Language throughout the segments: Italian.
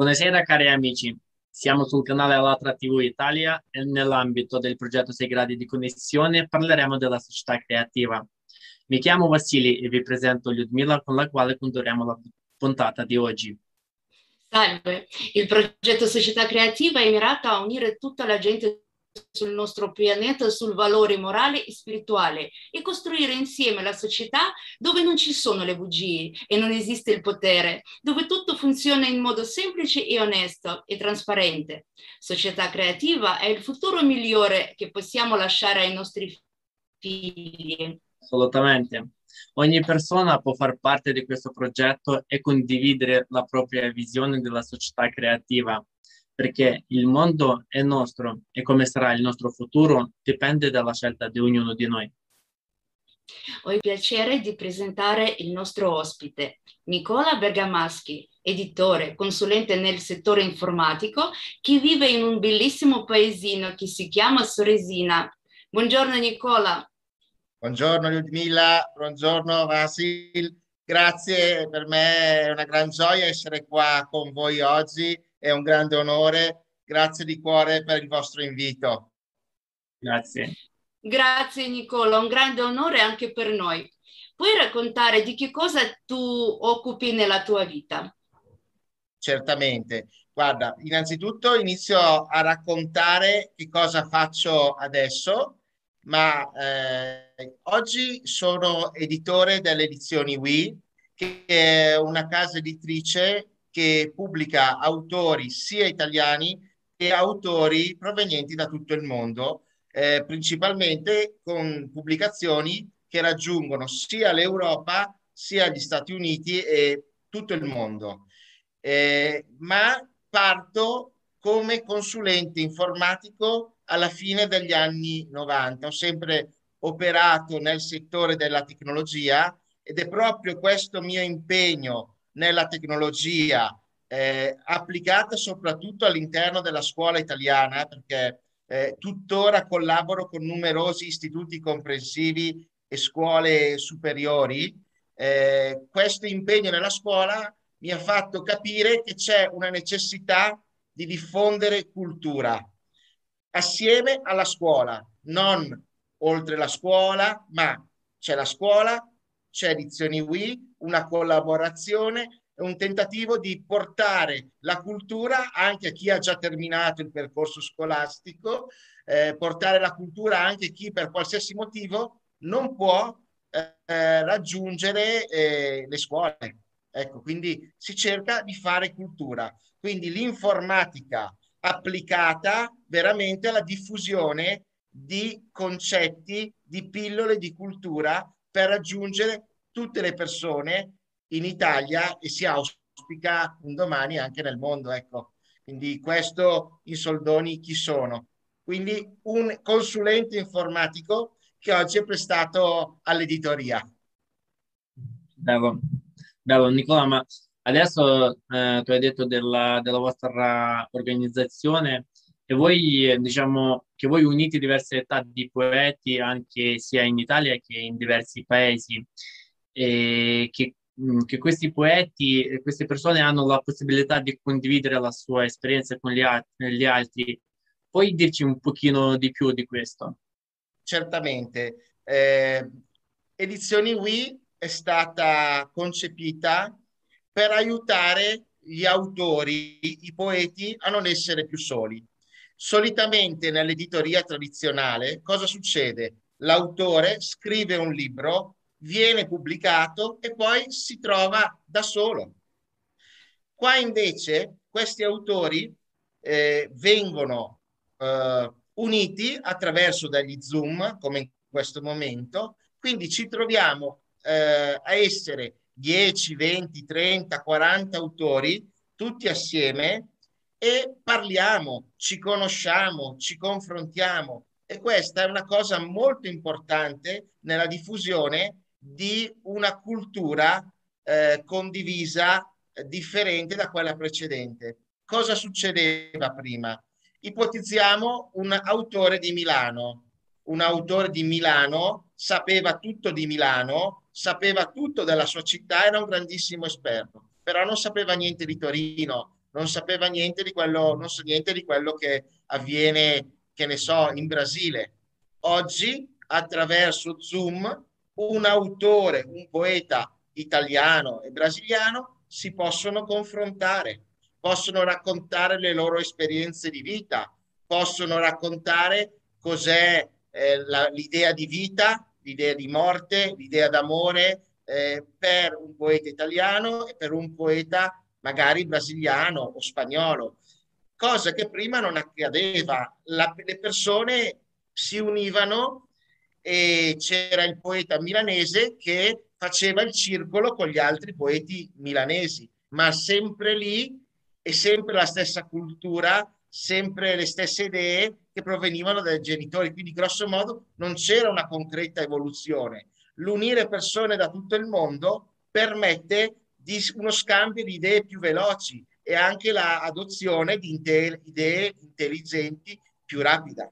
Buonasera cari amici, siamo sul canale Alatra TV Italia e nell'ambito del progetto 6 gradi di connessione parleremo della società creativa. Mi chiamo Vassili e vi presento Lyudmila con la quale condurremo la puntata di oggi. Salve, il progetto Società Creativa è mirato a unire tutta la gente sul nostro pianeta sul valore morale e spirituale e costruire insieme la società dove non ci sono le bugie e non esiste il potere, dove tutto funziona in modo semplice e onesto e trasparente. Società creativa è il futuro migliore che possiamo lasciare ai nostri figli. Assolutamente. Ogni persona può far parte di questo progetto e condividere la propria visione della società creativa perché il mondo è nostro e come sarà il nostro futuro dipende dalla scelta di ognuno di noi. Ho il piacere di presentare il nostro ospite, Nicola Bergamaschi, editore, consulente nel settore informatico, che vive in un bellissimo paesino che si chiama Soresina. Buongiorno Nicola. Buongiorno Ludmilla, buongiorno Vasil. Grazie, per me è una gran gioia essere qua con voi oggi è un grande onore. Grazie di cuore per il vostro invito. Grazie. Grazie Nicola, un grande onore anche per noi. Puoi raccontare di che cosa tu occupi nella tua vita? Certamente. Guarda, innanzitutto inizio a raccontare che cosa faccio adesso, ma eh, oggi sono editore delle edizioni Wii, che è una casa editrice che pubblica autori sia italiani che autori provenienti da tutto il mondo, eh, principalmente con pubblicazioni che raggiungono sia l'Europa sia gli Stati Uniti e tutto il mondo. Eh, ma parto come consulente informatico alla fine degli anni 90. Ho sempre operato nel settore della tecnologia ed è proprio questo mio impegno nella tecnologia eh, applicata soprattutto all'interno della scuola italiana, perché eh, tuttora collaboro con numerosi istituti comprensivi e scuole superiori. Eh, questo impegno nella scuola mi ha fatto capire che c'è una necessità di diffondere cultura assieme alla scuola, non oltre la scuola, ma c'è la scuola, c'è Edizioni Wii, una collaborazione, un tentativo di portare la cultura anche a chi ha già terminato il percorso scolastico, eh, portare la cultura anche a chi per qualsiasi motivo non può eh, raggiungere eh, le scuole. Ecco, quindi si cerca di fare cultura. Quindi l'informatica applicata veramente alla diffusione di concetti, di pillole di cultura per raggiungere tutte le persone in Italia e si auspica un domani anche nel mondo. Ecco. Quindi questo in soldoni chi sono? Quindi un consulente informatico che oggi è prestato all'editoria. Bello, bello Nicola, ma adesso eh, tu hai detto della, della vostra organizzazione e voi diciamo che voi unite diverse età di poeti anche sia in Italia che in diversi paesi e che, mm, che questi poeti, queste persone hanno la possibilità di condividere la sua esperienza con gli, gli altri. Puoi dirci un pochino di più di questo? Certamente. Eh, Edizioni Wii è stata concepita per aiutare gli autori, i poeti, a non essere più soli. Solitamente nell'editoria tradizionale cosa succede? L'autore scrive un libro, viene pubblicato e poi si trova da solo. Qua invece questi autori eh, vengono eh, uniti attraverso degli Zoom, come in questo momento, quindi ci troviamo eh, a essere 10, 20, 30, 40 autori tutti assieme e parliamo, ci conosciamo, ci confrontiamo e questa è una cosa molto importante nella diffusione di una cultura eh, condivisa eh, differente da quella precedente. Cosa succedeva prima? Ipotizziamo un autore di Milano. Un autore di Milano sapeva tutto di Milano, sapeva tutto della sua città, era un grandissimo esperto, però non sapeva niente di Torino, non sapeva niente di quello, non so niente di quello che avviene, che ne so, in Brasile. Oggi, attraverso Zoom, un autore, un poeta italiano e brasiliano si possono confrontare, possono raccontare le loro esperienze di vita, possono raccontare cos'è eh, la, l'idea di vita, l'idea di morte, l'idea d'amore eh, per un poeta italiano e per un poeta magari brasiliano o spagnolo, cosa che prima non accadeva. La, le persone si univano e c'era il poeta milanese che faceva il circolo con gli altri poeti milanesi, ma sempre lì e sempre la stessa cultura, sempre le stesse idee che provenivano dai genitori. Quindi, grosso modo, non c'era una concreta evoluzione. L'unire persone da tutto il mondo permette di uno scambio di idee più veloci e anche l'adozione di idee intelligenti più rapida.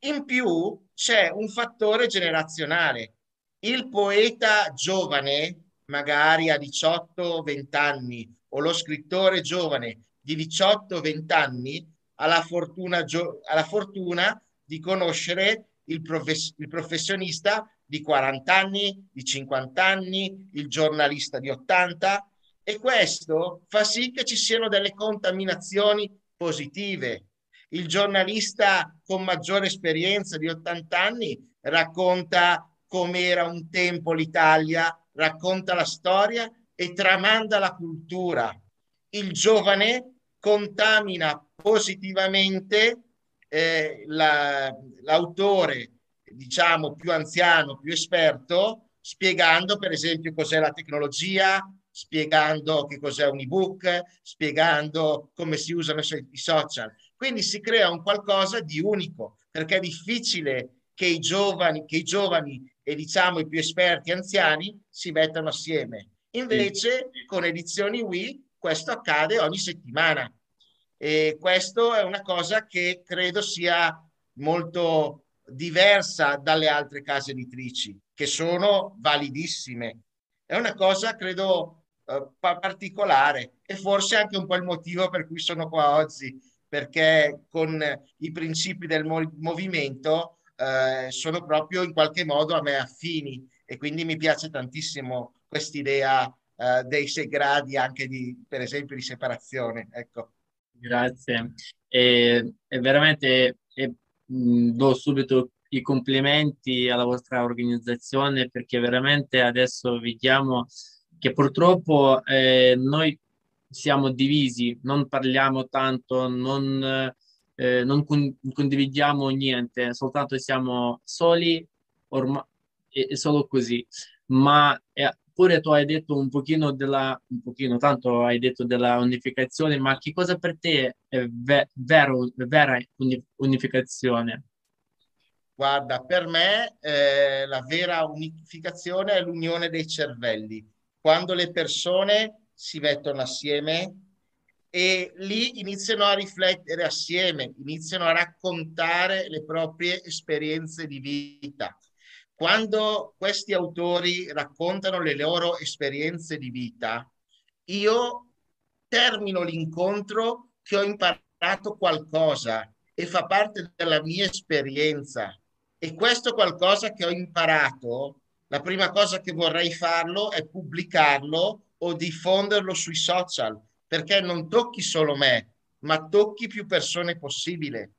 In più c'è un fattore generazionale. Il poeta giovane, magari a 18-20 anni, o lo scrittore giovane di 18-20 anni, ha la fortuna, ha la fortuna di conoscere il, profes- il professionista di 40 anni, di 50 anni, il giornalista di 80 e questo fa sì che ci siano delle contaminazioni positive. Il giornalista con maggiore esperienza di 80 anni racconta com'era un tempo l'Italia, racconta la storia e tramanda la cultura. Il giovane contamina positivamente eh, la, l'autore, diciamo, più anziano, più esperto, spiegando per esempio cos'è la tecnologia, spiegando che cos'è un ebook, spiegando come si usano i social. Quindi si crea un qualcosa di unico, perché è difficile che i giovani, che i giovani e diciamo i più esperti anziani si mettano assieme. Invece con edizioni Wii questo accade ogni settimana e questo è una cosa che credo sia molto diversa dalle altre case editrici, che sono validissime. È una cosa, credo, eh, particolare e forse anche un po' il motivo per cui sono qua oggi, perché con i principi del mo- movimento eh, sono proprio in qualche modo a me affini e quindi mi piace tantissimo quest'idea eh, dei sei gradi anche di, per esempio, di separazione. Ecco. Grazie. E, e veramente e, mh, do subito i complimenti alla vostra organizzazione perché veramente adesso vediamo che purtroppo eh, noi siamo divisi, non parliamo tanto, non, eh, non con- condividiamo niente, soltanto siamo soli, ormai è solo così. Ma eh, pure tu hai detto un pochino della, un pochino, tanto hai detto della unificazione, ma che cosa per te è ve- vero, vera unificazione? Guarda, per me eh, la vera unificazione è l'unione dei cervelli, quando le persone si mettono assieme e lì iniziano a riflettere assieme, iniziano a raccontare le proprie esperienze di vita quando questi autori raccontano le loro esperienze di vita, io termino l'incontro che ho imparato qualcosa e fa parte della mia esperienza. E questo qualcosa che ho imparato, la prima cosa che vorrei farlo è pubblicarlo o diffonderlo sui social, perché non tocchi solo me, ma tocchi più persone possibile.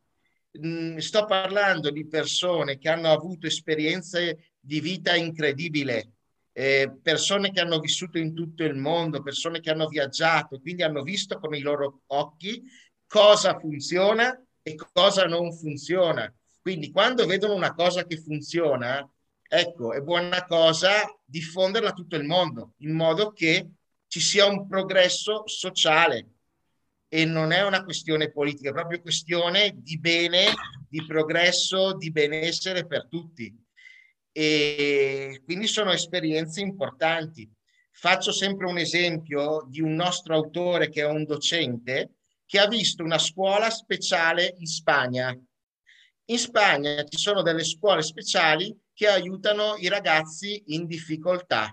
Mm, sto parlando di persone che hanno avuto esperienze di vita incredibile, eh, persone che hanno vissuto in tutto il mondo, persone che hanno viaggiato, quindi hanno visto con i loro occhi cosa funziona e cosa non funziona. Quindi quando vedono una cosa che funziona, ecco, è buona cosa diffonderla a tutto il mondo, in modo che ci sia un progresso sociale, e non è una questione politica, è proprio questione di bene, di progresso, di benessere per tutti. E quindi sono esperienze importanti. Faccio sempre un esempio di un nostro autore che è un docente che ha visto una scuola speciale in Spagna. In Spagna ci sono delle scuole speciali che aiutano i ragazzi in difficoltà,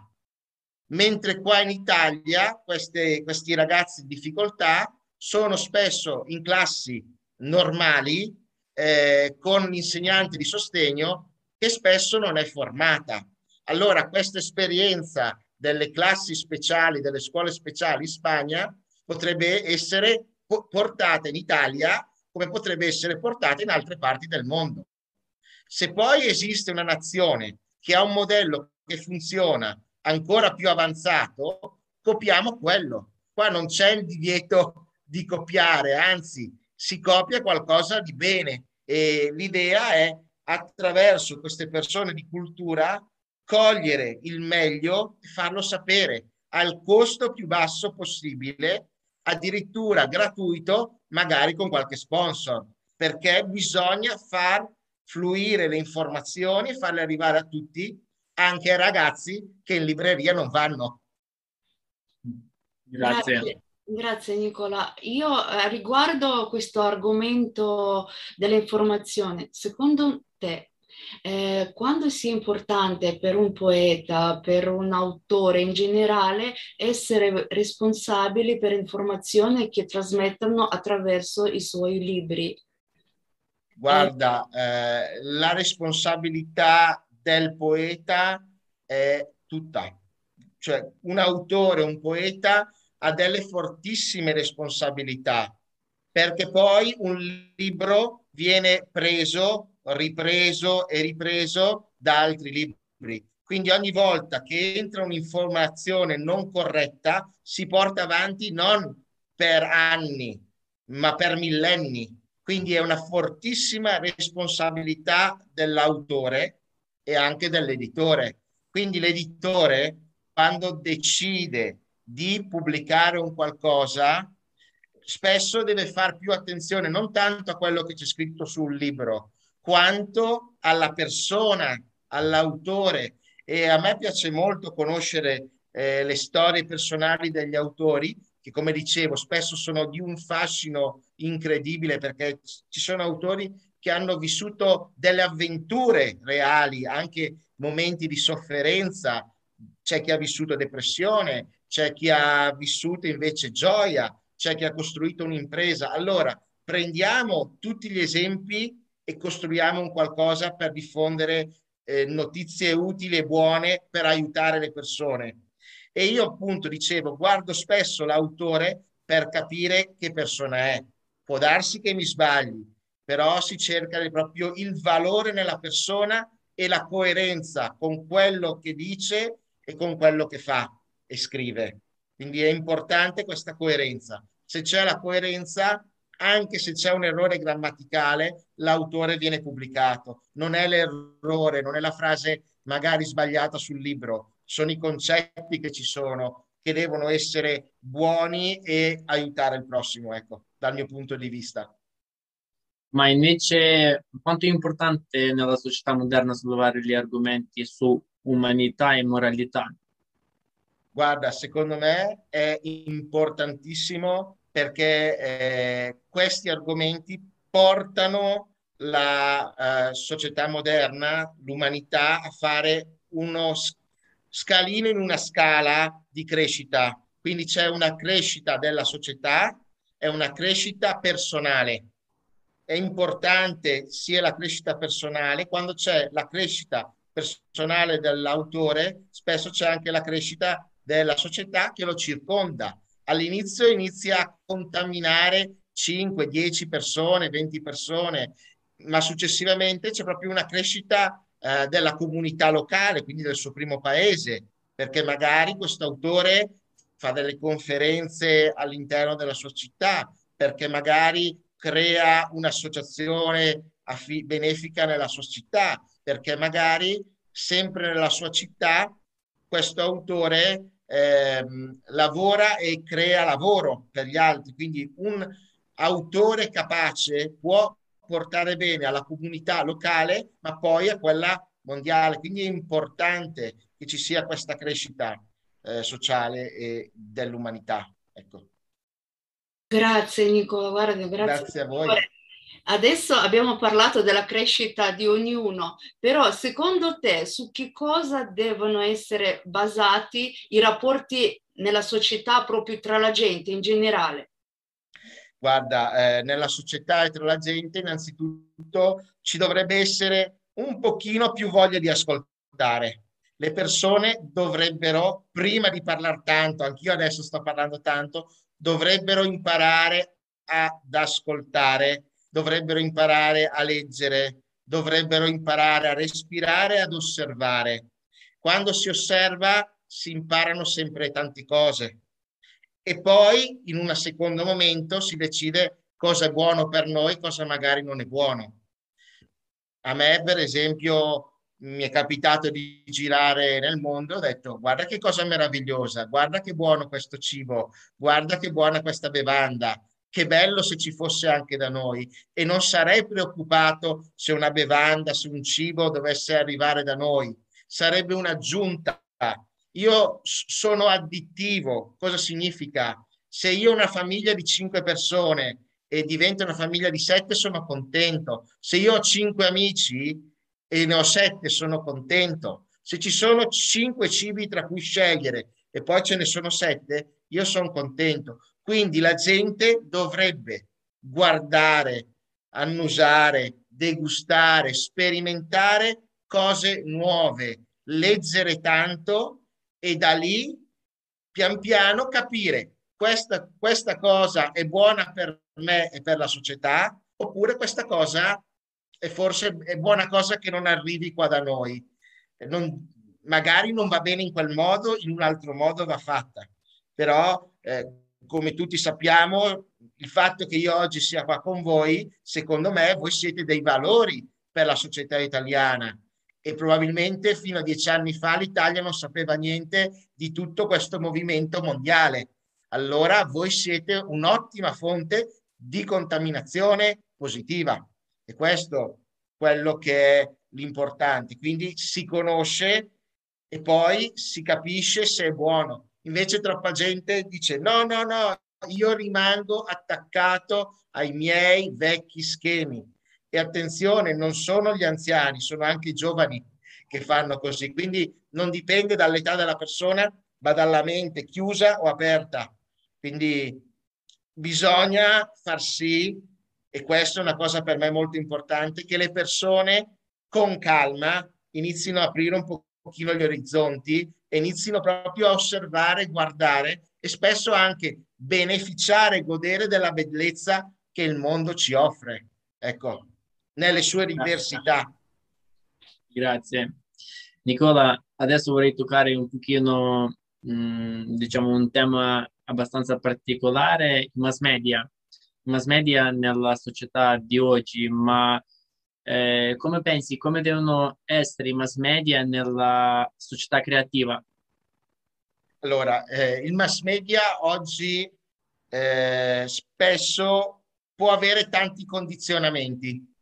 mentre qua in Italia queste, questi ragazzi in difficoltà sono spesso in classi normali eh, con l'insegnante di sostegno che spesso non è formata. Allora questa esperienza delle classi speciali, delle scuole speciali in Spagna potrebbe essere portata in Italia come potrebbe essere portata in altre parti del mondo. Se poi esiste una nazione che ha un modello che funziona ancora più avanzato, copiamo quello. Qua non c'è il divieto di copiare, anzi si copia qualcosa di bene e l'idea è attraverso queste persone di cultura cogliere il meglio e farlo sapere al costo più basso possibile, addirittura gratuito, magari con qualche sponsor, perché bisogna far fluire le informazioni e farle arrivare a tutti, anche ai ragazzi che in libreria non vanno. Grazie. Grazie. Grazie Nicola. Io eh, riguardo questo argomento dell'informazione, secondo te eh, quando sia importante per un poeta, per un autore in generale, essere responsabili per informazioni che trasmettono attraverso i suoi libri? Guarda, eh, la responsabilità del poeta è tutta. Cioè, un autore, un poeta ha delle fortissime responsabilità perché poi un libro viene preso, ripreso e ripreso da altri libri. Quindi ogni volta che entra un'informazione non corretta si porta avanti non per anni, ma per millenni. Quindi è una fortissima responsabilità dell'autore e anche dell'editore. Quindi l'editore, quando decide di pubblicare un qualcosa, spesso deve fare più attenzione non tanto a quello che c'è scritto sul libro, quanto alla persona, all'autore. E a me piace molto conoscere eh, le storie personali degli autori, che come dicevo spesso sono di un fascino incredibile perché ci sono autori che hanno vissuto delle avventure reali, anche momenti di sofferenza. C'è chi ha vissuto depressione, c'è chi ha vissuto invece gioia, c'è chi ha costruito un'impresa. Allora, prendiamo tutti gli esempi e costruiamo un qualcosa per diffondere eh, notizie utili e buone per aiutare le persone. E io appunto dicevo, guardo spesso l'autore per capire che persona è. Può darsi che mi sbagli, però si cerca proprio il valore nella persona e la coerenza con quello che dice e con quello che fa e scrive. Quindi è importante questa coerenza. Se c'è la coerenza, anche se c'è un errore grammaticale, l'autore viene pubblicato. Non è l'errore, non è la frase magari sbagliata sul libro, sono i concetti che ci sono, che devono essere buoni e aiutare il prossimo, ecco, dal mio punto di vista. Ma invece quanto è importante nella società moderna sollevare gli argomenti su umanità e moralità? Guarda, secondo me è importantissimo perché eh, questi argomenti portano la eh, società moderna, l'umanità, a fare uno scalino in una scala di crescita. Quindi c'è una crescita della società e una crescita personale. È importante sia la crescita personale, quando c'è la crescita personale dell'autore, spesso c'è anche la crescita della società che lo circonda. All'inizio inizia a contaminare 5, 10 persone, 20 persone, ma successivamente c'è proprio una crescita eh, della comunità locale, quindi del suo primo paese, perché magari questo autore fa delle conferenze all'interno della sua città, perché magari crea un'associazione benefica nella sua città, perché magari sempre nella sua città questo autore ehm, lavora e crea lavoro per gli altri. Quindi un autore capace può portare bene alla comunità locale, ma poi a quella mondiale. Quindi è importante che ci sia questa crescita eh, sociale e dell'umanità. Ecco. Grazie Nicola, guarda, grazie, grazie a voi. Adesso abbiamo parlato della crescita di ognuno, però secondo te su che cosa devono essere basati i rapporti nella società proprio tra la gente in generale? guarda, eh, nella società e tra la gente, innanzitutto ci dovrebbe essere un pochino più voglia di ascoltare. Le persone dovrebbero, prima di parlare tanto, anch'io adesso sto parlando tanto, dovrebbero imparare ad ascoltare, dovrebbero imparare a leggere, dovrebbero imparare a respirare, ad osservare. Quando si osserva si imparano sempre tante cose e poi in un secondo momento si decide cosa è buono per noi, cosa magari non è buono. A me, per esempio, mi è capitato di girare nel mondo, ho detto guarda che cosa meravigliosa, guarda che buono questo cibo, guarda che buona questa bevanda, che bello se ci fosse anche da noi e non sarei preoccupato se una bevanda, se un cibo dovesse arrivare da noi, sarebbe un'aggiunta io sono addittivo. Cosa significa? Se io ho una famiglia di cinque persone e diventa una famiglia di sette, sono contento. Se io ho cinque amici e ne ho sette, sono contento. Se ci sono cinque cibi tra cui scegliere e poi ce ne sono sette, io sono contento. Quindi la gente dovrebbe guardare, annusare, degustare, sperimentare cose nuove, leggere tanto e da lì pian piano capire questa, questa cosa è buona per me e per la società oppure questa cosa è forse è buona cosa che non arrivi qua da noi. Non, magari non va bene in quel modo, in un altro modo va fatta. Però, eh, come tutti sappiamo, il fatto che io oggi sia qua con voi, secondo me, voi siete dei valori per la società italiana e probabilmente fino a dieci anni fa l'Italia non sapeva niente di tutto questo movimento mondiale. Allora voi siete un'ottima fonte di contaminazione positiva e questo è quello che è l'importante. Quindi si conosce e poi si capisce se è buono. Invece troppa gente dice no, no, no, io rimango attaccato ai miei vecchi schemi e attenzione, non sono gli anziani, sono anche i giovani che fanno così. Quindi non dipende dall'età della persona, ma dalla mente chiusa o aperta. Quindi bisogna far sì, e questa è una cosa per me molto importante, che le persone con calma inizino a aprire un pochino gli orizzonti e inizino proprio a osservare, guardare e spesso anche beneficiare, godere della bellezza che il mondo ci offre. Ecco, nelle sue diversità. Grazie. Nicola, adesso vorrei toccare un pochino, mh, mm, diciamo, un tema abbastanza particolare, mass media. Mass media nella società di oggi, ma eh, come pensi, come devono essere i mass media nella società creativa? Allora, eh, il mass media oggi eh, spesso può avere tanti condizionamenti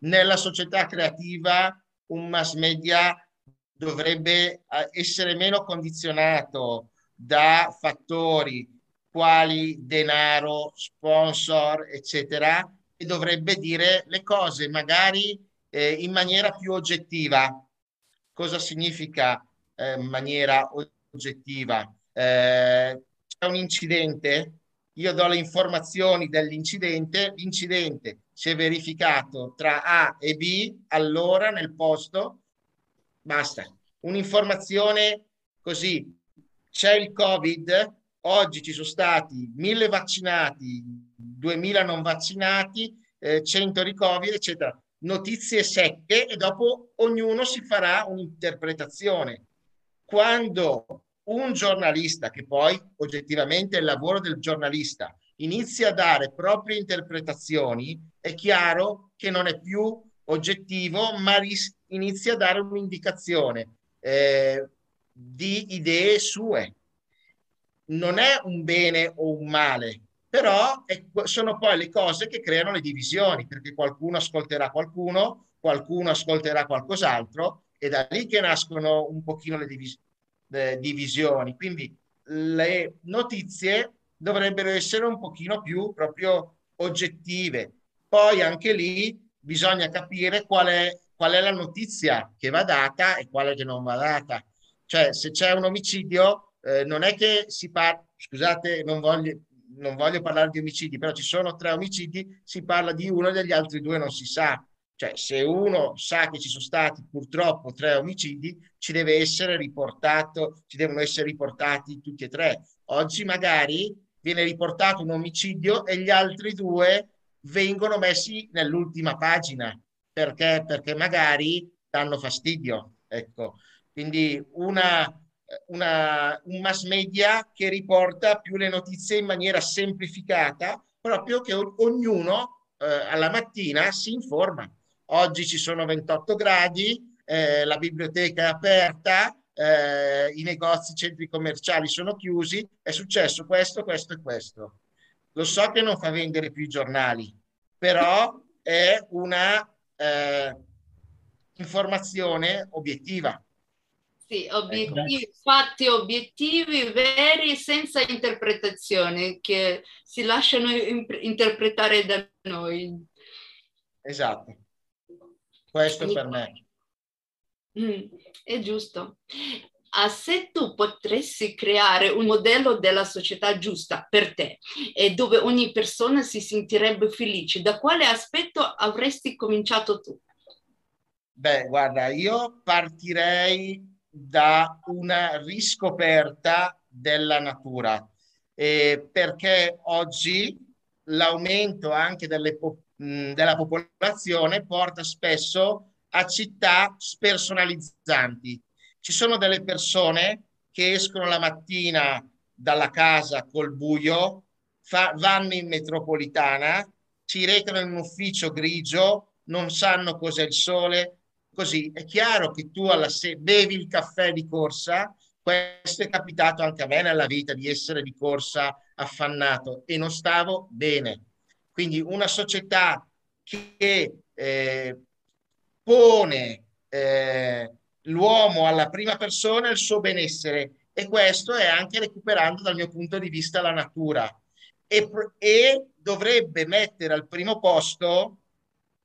nella società creativa un mass media dovrebbe eh, essere meno condizionato da fattori quali denaro, sponsor, eccetera, e dovrebbe dire le cose magari eh, in maniera più oggettiva. Cosa significa eh, maniera oggettiva? Eh, c'è un incidente, io do le informazioni dell'incidente, l'incidente si è verificato tra A e B, allora nel posto, basta. Un'informazione così, c'è il Covid, oggi ci sono stati mille vaccinati, 2000 non vaccinati, eh, 100 ricoveri, eccetera. Notizie secche e dopo ognuno si farà un'interpretazione. Quando un giornalista, che poi oggettivamente è il lavoro del giornalista, inizia a dare proprie interpretazioni, è chiaro che non è più oggettivo, ma ris- inizia a dare un'indicazione eh, di idee sue. Non è un bene o un male, però sono poi le cose che creano le divisioni, perché qualcuno ascolterà qualcuno, qualcuno ascolterà qualcos'altro, e da lì che nascono un pochino le divisioni eh, divisioni. Quindi le notizie dovrebbero essere un pochino più proprio oggettive. Poi anche lì bisogna capire qual è, qual è la notizia che va data e quale che non va data. Cioè, se c'è un omicidio, eh, non è che si parla, scusate, non voglio, non voglio parlare di omicidi, però ci sono tre omicidi, si parla di uno e degli altri due non si sa. Cioè, se uno sa che ci sono stati purtroppo tre omicidi, ci deve essere riportato, ci devono essere riportati tutti e tre. Oggi magari viene riportato un omicidio e gli altri due vengono messi nell'ultima pagina perché, perché magari danno fastidio. Ecco. Quindi una, una, un mass media che riporta più le notizie in maniera semplificata, proprio che ognuno eh, alla mattina si informa. Oggi ci sono 28 gradi, eh, la biblioteca è aperta, eh, i negozi, i centri commerciali sono chiusi, è successo questo, questo e questo. Lo so che non fa vendere più i giornali, però è una eh, informazione obiettiva. Sì, obiettivi, ecco. fatti obiettivi veri senza interpretazione che si lasciano interpretare da noi. Esatto. Questo per me. Mm, è giusto. Ah, se tu potresti creare un modello della società giusta per te e dove ogni persona si sentirebbe felice, da quale aspetto avresti cominciato tu? Beh, guarda, io partirei da una riscoperta della natura, eh, perché oggi l'aumento anche delle popolazioni della popolazione porta spesso a città spersonalizzanti. Ci sono delle persone che escono la mattina dalla casa col buio, fa, vanno in metropolitana, si recano in un ufficio grigio, non sanno cos'è il sole, così è chiaro che tu alla se- bevi il caffè di corsa, questo è capitato anche a me nella vita di essere di corsa affannato e non stavo bene quindi una società che eh, pone eh, l'uomo alla prima persona il suo benessere e questo è anche recuperando dal mio punto di vista la natura e, e dovrebbe mettere al primo posto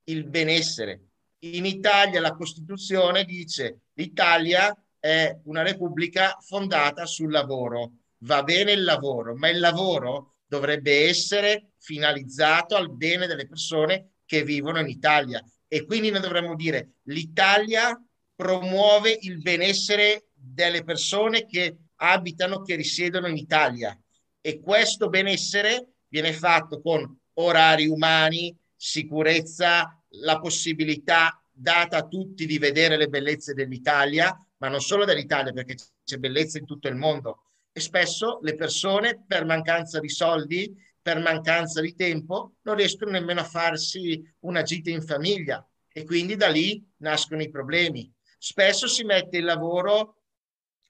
il benessere. In Italia la Costituzione dice l'Italia è una repubblica fondata sul lavoro. Va bene il lavoro, ma il lavoro dovrebbe essere finalizzato al bene delle persone che vivono in Italia. E quindi noi dovremmo dire l'Italia promuove il benessere delle persone che abitano, che risiedono in Italia. E questo benessere viene fatto con orari umani, sicurezza, la possibilità data a tutti di vedere le bellezze dell'Italia, ma non solo dell'Italia, perché c'è bellezza in tutto il mondo. E spesso le persone per mancanza di soldi, per mancanza di tempo, non riescono nemmeno a farsi una gita in famiglia. E quindi da lì nascono i problemi. Spesso si mette il lavoro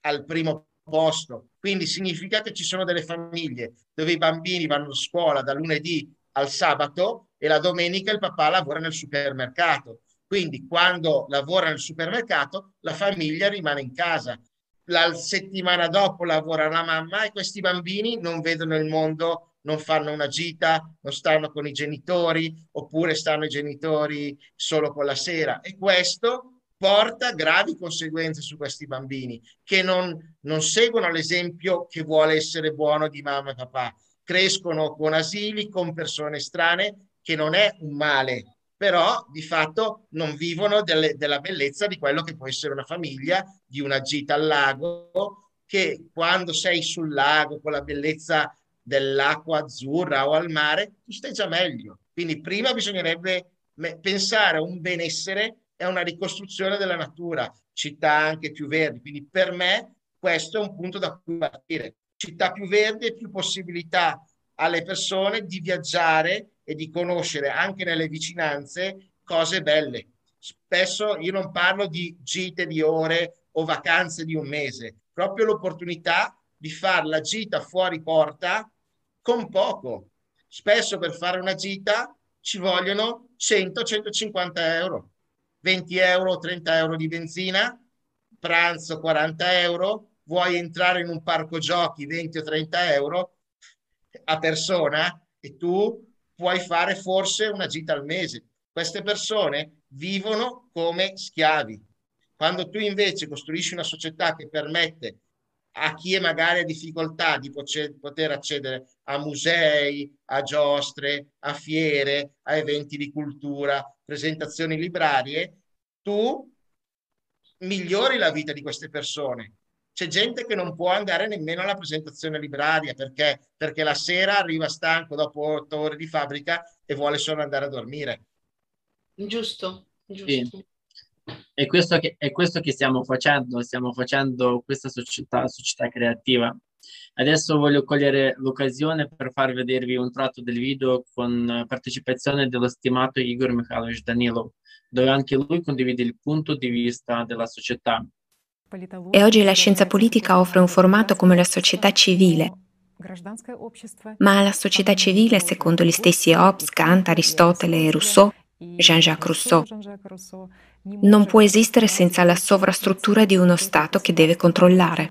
al primo posto, quindi significa che ci sono delle famiglie dove i bambini vanno a scuola da lunedì al sabato e la domenica il papà lavora nel supermercato. Quindi quando lavora nel supermercato la famiglia rimane in casa. La settimana dopo lavora la mamma e questi bambini non vedono il mondo, non fanno una gita, non stanno con i genitori oppure stanno i genitori solo con la sera. E questo porta gravi conseguenze su questi bambini che non, non seguono l'esempio che vuole essere buono di mamma e papà, crescono con asili, con persone strane che non è un male, però di fatto non vivono delle, della bellezza di quello che può essere una famiglia, di una gita al lago, che quando sei sul lago con la bellezza dell'acqua azzurra o al mare, tu stai già meglio. Quindi prima bisognerebbe pensare a un benessere e a una ricostruzione della natura, città anche più verdi. Quindi per me questo è un punto da cui partire. Città più verdi e più possibilità alle persone di viaggiare e di conoscere anche nelle vicinanze cose belle. Spesso io non parlo di gite di ore o vacanze di un mese, proprio l'opportunità di fare la gita fuori porta con poco. Spesso per fare una gita ci vogliono 100-150 euro, 20 euro, 30 euro di benzina, pranzo 40 euro, vuoi entrare in un parco giochi 20 o 30 euro a persona e tu puoi fare forse una gita al mese. Queste persone vivono come schiavi. Quando tu invece costruisci una società che permette a chi è magari ha difficoltà di poter accedere a musei, a giostre, a fiere, a eventi di cultura, presentazioni librarie, tu migliori la vita di queste persone. C'è gente che non può andare nemmeno alla presentazione libraria perché, perché la sera arriva stanco dopo otto ore di fabbrica e vuole solo andare a dormire. Giusto, giusto. Sì. È questo, che, è questo che stiamo facendo, stiamo facendo questa società, società creativa. Adesso voglio cogliere l'occasione per far vedervi un tratto del video con partecipazione dello stimato Igor Mikhailovich Danilov, dove anche lui condivide il punto di vista della società. E oggi la scienza politica offre un formato come la società civile, ma la società civile, secondo gli stessi Hobbes, Kant, Aristotele e Rousseau, Jean-Jacques Rousseau, non può esistere senza la sovrastruttura di uno Stato che deve controllare.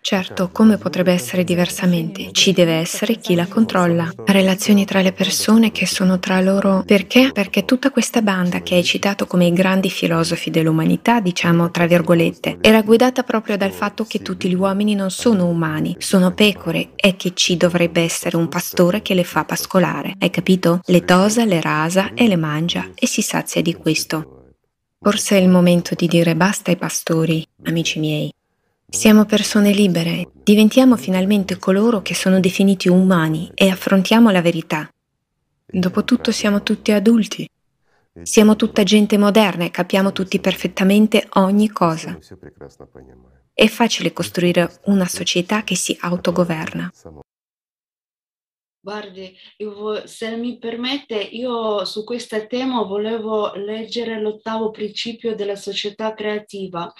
Certo, come potrebbe essere diversamente? Ci deve essere chi la controlla. Relazioni tra le persone che sono tra loro. Perché? Perché tutta questa banda che hai citato come i grandi filosofi dell'umanità, diciamo tra virgolette, era guidata proprio dal fatto che tutti gli uomini non sono umani, sono pecore e che ci dovrebbe essere un pastore che le fa pascolare. Hai capito? Le tosa, le rasa e le mangia e si sazia di questo. Forse è il momento di dire basta ai pastori, amici miei. Siamo persone libere, diventiamo finalmente coloro che sono definiti umani e affrontiamo la verità. Dopotutto siamo tutti adulti. Siamo tutta gente moderna e capiamo tutti perfettamente ogni cosa. È facile costruire una società che si autogoverna. Guardi, se mi permette, io su questo tema volevo leggere l'ottavo principio della società creativa,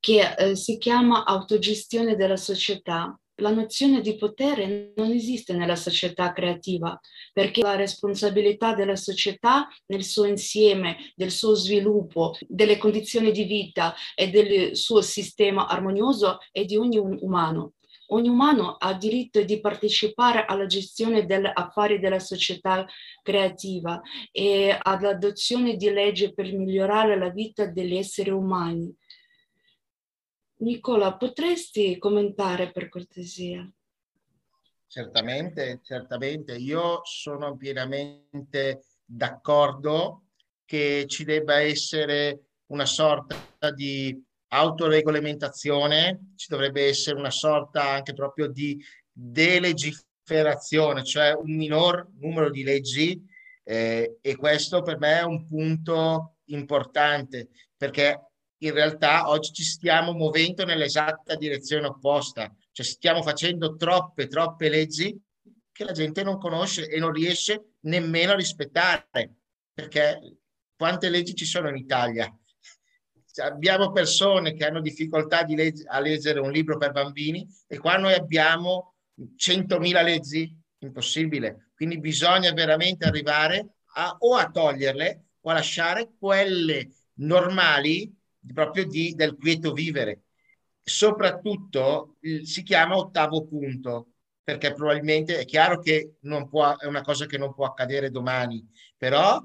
che eh, si chiama autogestione della società. La nozione di potere non esiste nella società creativa, perché la responsabilità della società nel suo insieme, del suo sviluppo, delle condizioni di vita e del suo sistema armonioso è di ogni umano ogni umano ha diritto di partecipare alla gestione degli affari della società creativa e all'adozione di leggi per migliorare la vita degli esseri umani. Nicola, potresti commentare per cortesia? Certamente, certamente. Io sono pienamente d'accordo che ci debba essere una sorta di autoregolamentazione, ci dovrebbe essere una sorta anche proprio di delegiferazione, cioè un minor numero di leggi eh, e questo per me è un punto importante perché in realtà oggi ci stiamo muovendo nell'esatta direzione opposta, cioè stiamo facendo troppe, troppe leggi che la gente non conosce e non riesce nemmeno a rispettare, perché quante leggi ci sono in Italia? Abbiamo persone che hanno difficoltà leg- a leggere un libro per bambini e qua noi abbiamo 100.000 leggi, impossibile. Quindi bisogna veramente arrivare a, o a toglierle o a lasciare quelle normali proprio di, del quieto vivere. Soprattutto si chiama ottavo punto, perché probabilmente è chiaro che non può, è una cosa che non può accadere domani, però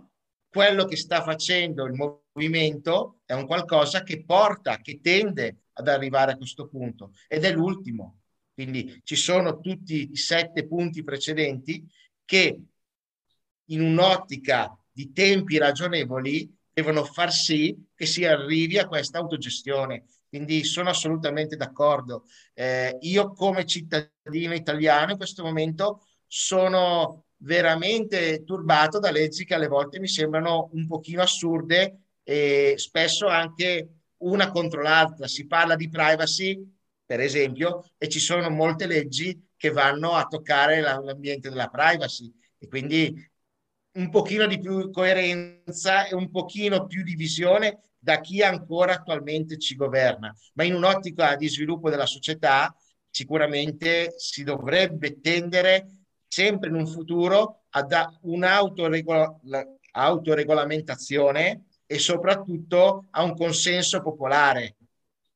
quello che sta facendo il movimento è un qualcosa che porta, che tende ad arrivare a questo punto ed è l'ultimo. Quindi ci sono tutti i sette punti precedenti che in un'ottica di tempi ragionevoli devono far sì che si arrivi a questa autogestione. Quindi sono assolutamente d'accordo. Eh, io come cittadino italiano in questo momento sono veramente turbato da leggi che alle volte mi sembrano un pochino assurde e spesso anche una contro l'altra. Si parla di privacy, per esempio, e ci sono molte leggi che vanno a toccare l'ambiente della privacy e quindi un pochino di più coerenza e un pochino più di visione da chi ancora attualmente ci governa. Ma in un'ottica di sviluppo della società sicuramente si dovrebbe tendere sempre in un futuro a un'autoregolamentazione e soprattutto a un consenso popolare,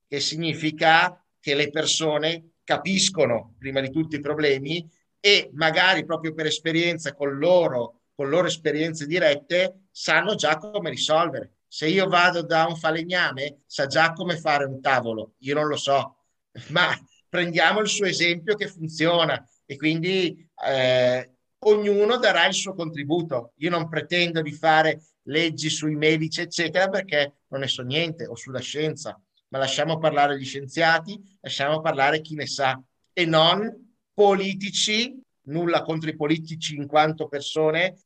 che significa che le persone capiscono prima di tutto i problemi e magari proprio per esperienza con loro, con loro esperienze dirette, sanno già come risolvere. Se io vado da un falegname, sa già come fare un tavolo, io non lo so, ma prendiamo il suo esempio che funziona e quindi eh, ognuno darà il suo contributo. Io non pretendo di fare leggi sui medici, eccetera, perché non ne so niente, o sulla scienza, ma lasciamo parlare gli scienziati, lasciamo parlare chi ne sa, e non politici, nulla contro i politici in quanto persone,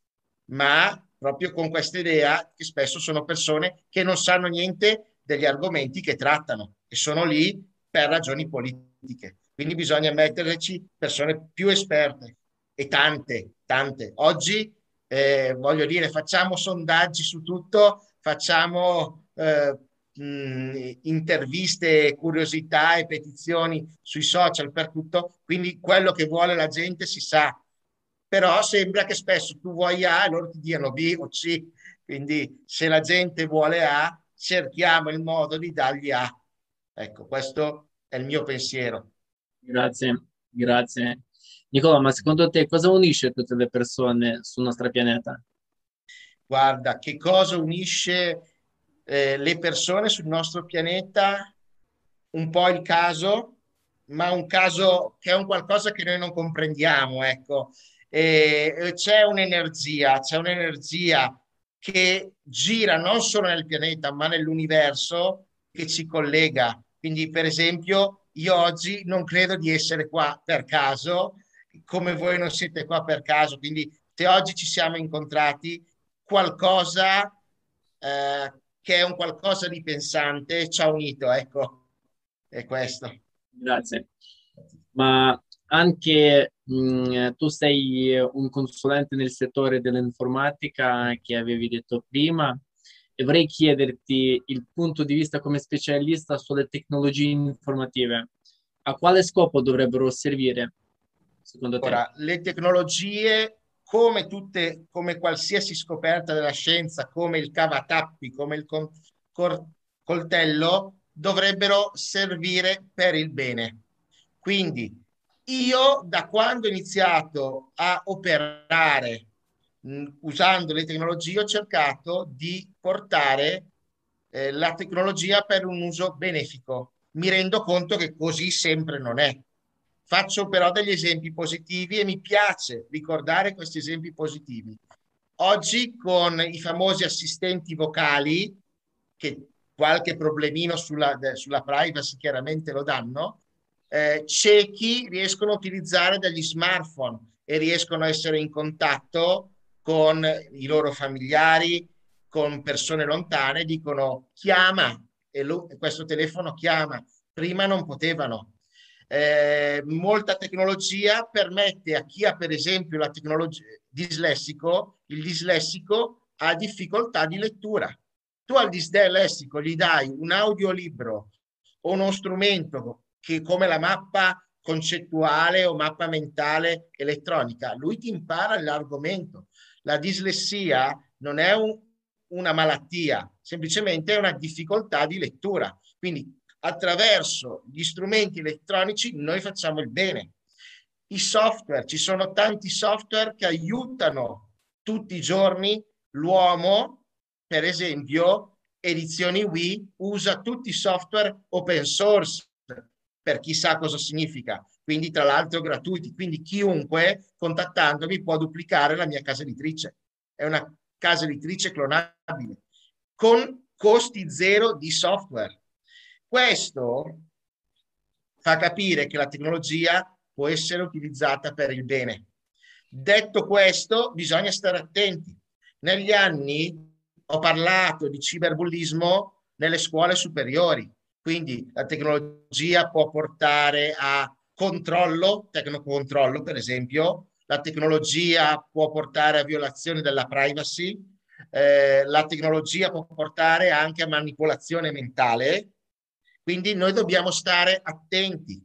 ma proprio con questa idea che spesso sono persone che non sanno niente degli argomenti che trattano e sono lì per ragioni politiche. Quindi bisogna metterci persone più esperte e tante, tante. Oggi, eh, voglio dire, facciamo sondaggi su tutto, facciamo eh, mh, interviste, curiosità e petizioni sui social per tutto, quindi quello che vuole la gente si sa. Però sembra che spesso tu vuoi A e loro ti diano B o C, quindi se la gente vuole A, cerchiamo il modo di dargli A. Ecco, questo è il mio pensiero. Grazie, grazie. Nicola, ma secondo te cosa unisce tutte le persone sul nostro pianeta? Guarda, che cosa unisce eh, le persone sul nostro pianeta? Un po' il caso, ma un caso che è un qualcosa che noi non comprendiamo, ecco. E c'è un'energia, c'è un'energia che gira non solo nel pianeta, ma nell'universo che ci collega. Quindi, per esempio, io oggi non credo di essere qua per caso, come voi non siete qua per caso. Quindi, se oggi ci siamo incontrati, qualcosa eh, che è un qualcosa di pensante ci ha unito, ecco, è questo. Grazie. Ma anche mh, mm, tu sei un consulente nel settore dell'informatica che avevi detto prima e vorrei chiederti il punto di vista come specialista sulle tecnologie informative. A quale scopo dovrebbero servire, secondo te? Ora, le tecnologie, come tutte, come qualsiasi scoperta della scienza, come il cavatappi, come il con, cor, coltello, dovrebbero servire per il bene. Quindi io da quando ho iniziato a operare mh, usando le tecnologie ho cercato di portare eh, la tecnologia per un uso benefico. Mi rendo conto che così sempre non è. Faccio però degli esempi positivi e mi piace ricordare questi esempi positivi. Oggi con i famosi assistenti vocali, che qualche problemino sulla, sulla privacy chiaramente lo danno, eh, ciechi riescono a utilizzare degli smartphone e riescono a essere in contatto con i loro familiari, con persone lontane, dicono chiama e lo, questo telefono chiama. Prima non potevano. Eh, molta tecnologia permette a chi ha per esempio la tecnologia dislessico, il dislessico ha difficoltà di lettura. Tu al dislessico gli dai un audiolibro o uno strumento che come la mappa concettuale o mappa mentale elettronica, lui ti impara l'argomento. La dislessia non è un, una malattia, semplicemente è una difficoltà di lettura. Quindi attraverso gli strumenti elettronici noi facciamo il bene. I software, ci sono tanti software che aiutano tutti i giorni l'uomo, per esempio, Edizioni Wii usa tutti i software open source per chi sa cosa significa, quindi tra l'altro gratuiti, quindi chiunque contattandomi può duplicare la mia casa editrice. È una casa editrice clonabile con costi zero di software. Questo fa capire che la tecnologia può essere utilizzata per il bene. Detto questo, bisogna stare attenti. Negli anni ho parlato di ciberbullismo nelle scuole superiori quindi la tecnologia può portare a controllo, tecnocontrollo per esempio, la tecnologia può portare a violazione della privacy, eh, la tecnologia può portare anche a manipolazione mentale, quindi noi dobbiamo stare attenti.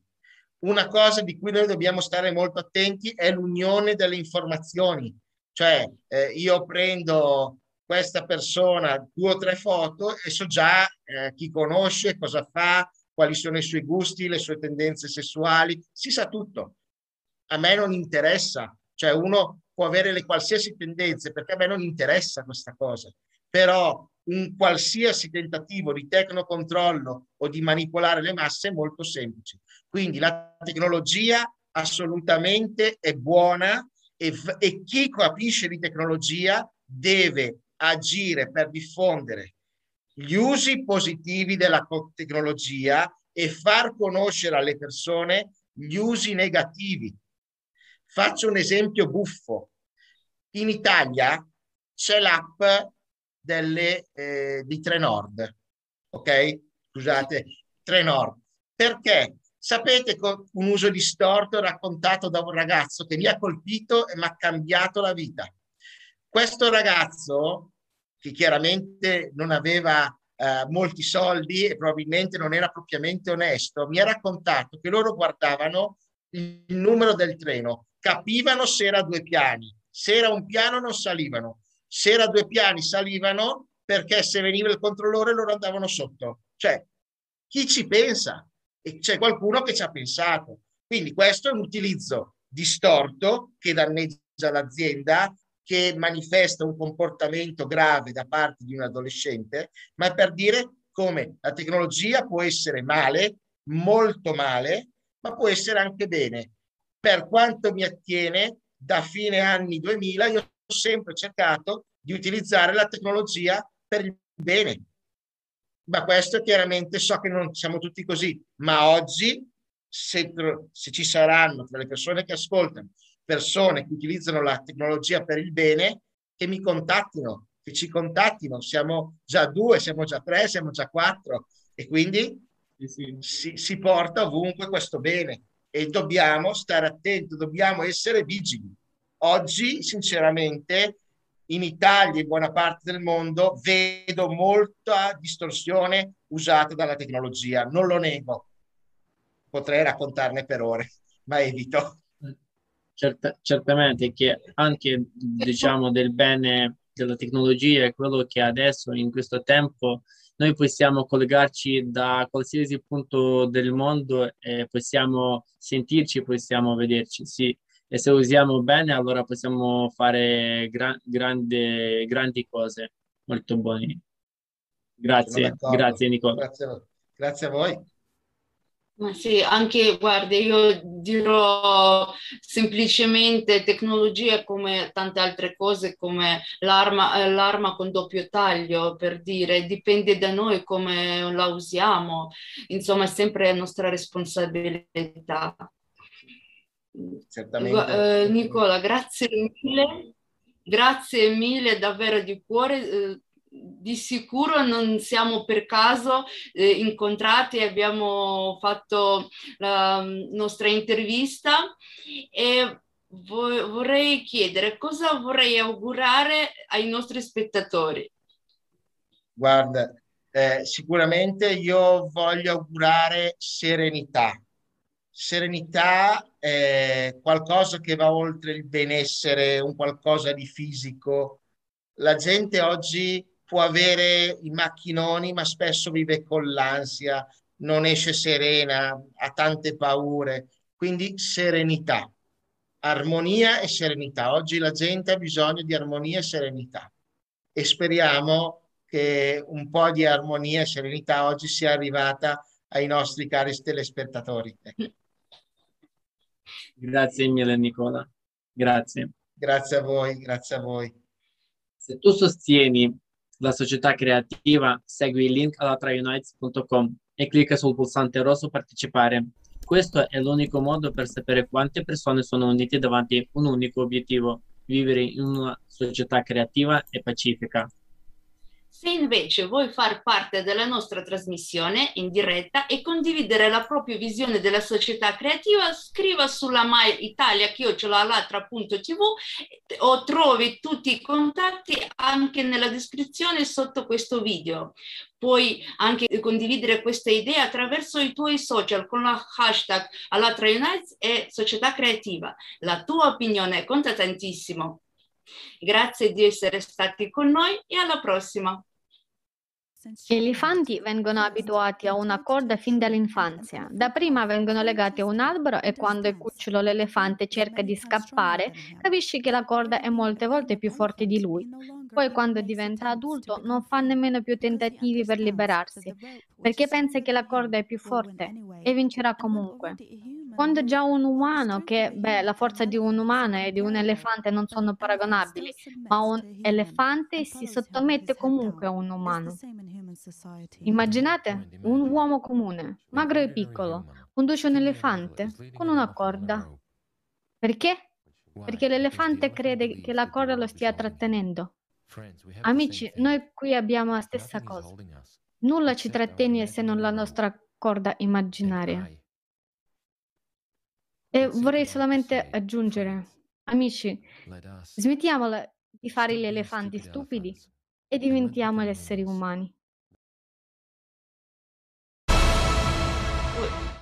Una cosa di cui noi dobbiamo stare molto attenti è l'unione delle informazioni, cioè eh, io prendo questa persona due o tre foto e so già eh, chi conosce, cosa fa, quali sono i suoi gusti, le sue tendenze sessuali, si sa tutto. A me non interessa, cioè uno può avere le qualsiasi tendenze perché a me non interessa questa cosa, però un qualsiasi tentativo di tecnocontrollo o di manipolare le masse è molto semplice. Quindi la tecnologia assolutamente è buona e, e chi capisce di tecnologia deve agire per diffondere gli usi positivi della tecnologia e far conoscere alle persone gli usi negativi. Faccio un esempio buffo. In Italia c'è l'app delle, eh, di Trenord, ok? Scusate, Trenord. Perché? Sapete un uso distorto raccontato da un ragazzo che mi ha colpito e mi ha cambiato la vita. Questo ragazzo, che chiaramente non aveva eh, molti soldi e probabilmente non era propriamente onesto, mi ha raccontato che loro guardavano il numero del treno, capivano se era due piani, se era un piano non salivano, se era due piani salivano perché se veniva il controllore loro andavano sotto. Cioè, chi ci pensa? E c'è qualcuno che ci ha pensato. Quindi questo è un utilizzo distorto che danneggia l'azienda, che manifesta un comportamento grave da parte di un adolescente, ma è per dire come la tecnologia può essere male, molto male, ma può essere anche bene. Per quanto mi attiene, da fine anni 2000 io sempre cercato di utilizzare la tecnologia per il bene. Ma questo chiaramente so che non siamo tutti così, ma oggi se, se ci saranno tra le persone che ascoltano persone che utilizzano la tecnologia per il bene, che mi contattino, che ci contattino. Siamo già due, siamo già tre, siamo già quattro e quindi si, si porta ovunque questo bene e dobbiamo stare attenti, dobbiamo essere vigili. Oggi, sinceramente, in Italia e in buona parte del mondo vedo molta distorsione usata dalla tecnologia, non lo nego. Potrei raccontarne per ore, ma evito certa, certamente che anche diciamo del bene della tecnologia è quello che adesso in questo tempo noi possiamo collegarci da qualsiasi punto del mondo e possiamo sentirci, possiamo vederci, sì. E se usiamo bene, allora possiamo fare gra- grande, grandi cose molto buone. Grazie, grazie Nicola. Grazie, grazie a voi. Ma sì, anche, guarda, io dirò semplicemente tecnologia come tante altre cose, come l'arma, l'arma con doppio taglio, per dire, dipende da noi come la usiamo, insomma è sempre nostra responsabilità. Certamente. Eh, Nicola, grazie mille, grazie mille davvero di cuore. Eh, di sicuro non siamo per caso eh, incontrati, abbiamo fatto la nostra intervista e vo- vorrei chiedere cosa vorrei augurare ai nostri spettatori. Guarda, eh, sicuramente io voglio augurare serenità. Serenità è qualcosa che va oltre il benessere, un qualcosa di fisico. La gente oggi può avere i macchinoni, ma spesso vive con l'ansia, non esce serena, ha tante paure. Quindi serenità, armonia e serenità. Oggi la gente ha bisogno di armonia e serenità e speriamo che un po' di armonia e serenità oggi sia arrivata ai nostri cari telespettatori. Grazie mille Nicola, grazie. Grazie a voi, grazie a voi. Se tu sostieni la società creativa, segui il link allatraunites.com e clicca sul pulsante rosso partecipare. Questo è l'unico modo per sapere quante persone sono unite davanti a un unico obiettivo, vivere in una società creativa e pacifica. Se invece vuoi far parte della nostra trasmissione in diretta e condividere la propria visione della società creativa, scriva sulla mail italia.tv o trovi tutti i contatti anche nella descrizione sotto questo video. Puoi anche condividere questa idea attraverso i tuoi social con la hashtag Alatra Unites e Società Creativa. La tua opinione conta tantissimo. Grazie di essere stati con noi e alla prossima. Gli elefanti vengono abituati a una corda fin dall'infanzia. Da prima vengono legati a un albero e quando il cucciolo l'elefante cerca di scappare, capisci che la corda è molte volte più forte di lui. Poi quando diventa adulto non fa nemmeno più tentativi per liberarsi, perché pensa che la corda è più forte e vincerà comunque. Quando già un umano, che beh, la forza di un umano e di un elefante non sono paragonabili, ma un elefante si sottomette comunque a un umano. Immaginate un uomo comune, magro e piccolo, conduce un elefante con una corda. Perché? Perché l'elefante crede che la corda lo stia trattenendo. Amici, noi qui abbiamo la stessa cosa. Nulla ci trattiene se non la nostra corda immaginaria. E vorrei solamente aggiungere, amici, smettiamola di fare gli elefanti stupidi e diventiamo gli esseri umani.